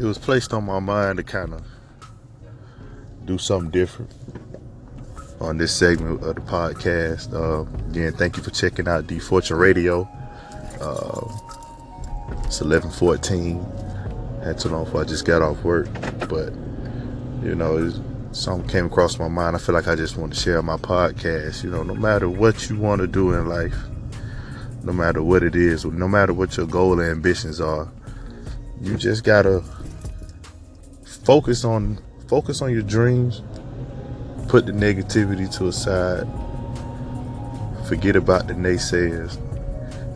it was placed on my mind to kind of do something different on this segment of the podcast. Uh, again, thank you for checking out D Fortune Radio. Uh, it's 11:14. Had to know if I just got off work, but you know, something came across my mind. I feel like I just want to share my podcast. You know, no matter what you want to do in life, no matter what it is, no matter what your goal and ambitions are, you just gotta focus on focus on your dreams. Put the negativity to a side. Forget about the naysayers.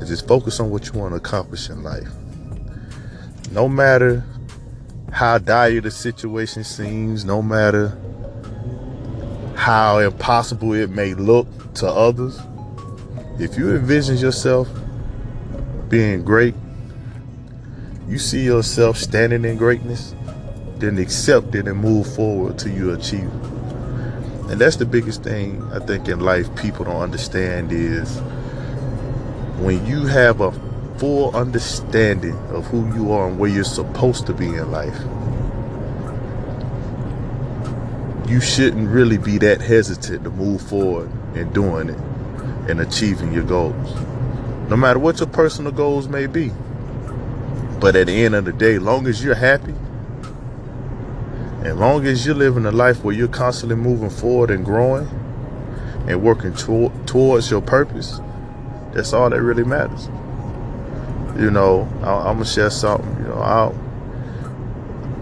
And just focus on what you want to accomplish in life. No matter how dire the situation seems, no matter how impossible it may look to others, if you envision yourself being great, you see yourself standing in greatness, then accept it and move forward till you achieve it. And that's the biggest thing I think in life people don't understand is when you have a full understanding of who you are and where you're supposed to be in life, you shouldn't really be that hesitant to move forward and doing it and achieving your goals. No matter what your personal goals may be. But at the end of the day, long as you're happy, and long as you're living a life where you're constantly moving forward and growing and working to- towards your purpose, that's all that really matters. You know, I- am gonna share something. You know, I'll,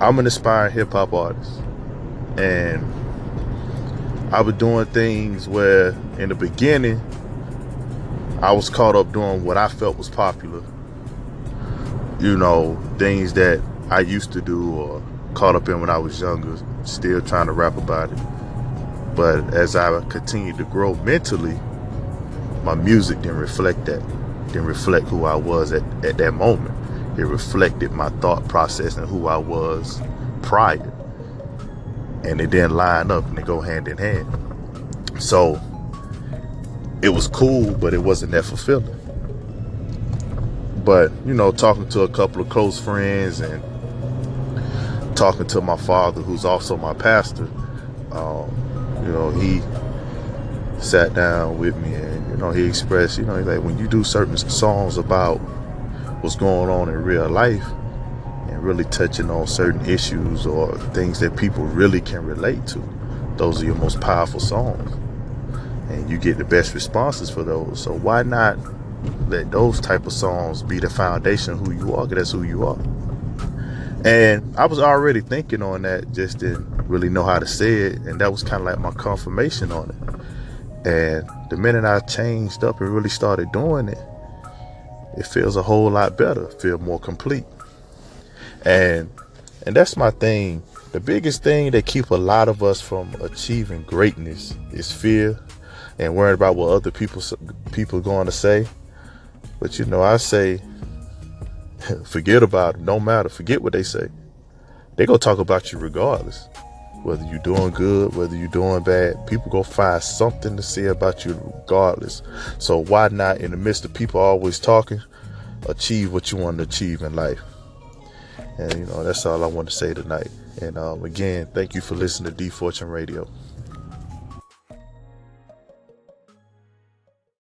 I'm an aspiring hip hop artist, and I was doing things where in the beginning I was caught up doing what I felt was popular. You know, things that I used to do or caught up in when I was younger, still trying to rap about it. But as I continued to grow mentally, my music didn't reflect that. Didn't reflect who I was at, at that moment. It reflected my thought process and who I was prior and it didn't line up and they go hand in hand. So it was cool, but it wasn't that fulfilling. But, you know, talking to a couple of close friends and talking to my father, who's also my pastor, um, you know, he sat down with me and, you know, he expressed, you know, like when you do certain songs about what's going on in real life, and really touching on certain issues or things that people really can relate to, those are your most powerful songs. And you get the best responses for those. So why not let those type of songs be the foundation of who you are? Because that's who you are. And I was already thinking on that, just didn't really know how to say it. And that was kind of like my confirmation on it. And the minute I changed up and really started doing it, it feels a whole lot better, feel more complete. And and that's my thing. The biggest thing that keep a lot of us from achieving greatness is fear and worrying about what other people people going to say. But you know, I say forget about it. No matter. Forget what they say. They gonna talk about you regardless. Whether you're doing good, whether you're doing bad, people gonna find something to say about you regardless. So why not, in the midst of people always talking, achieve what you want to achieve in life? And you know, that's all I want to say tonight. And um, again, thank you for listening to D Fortune Radio.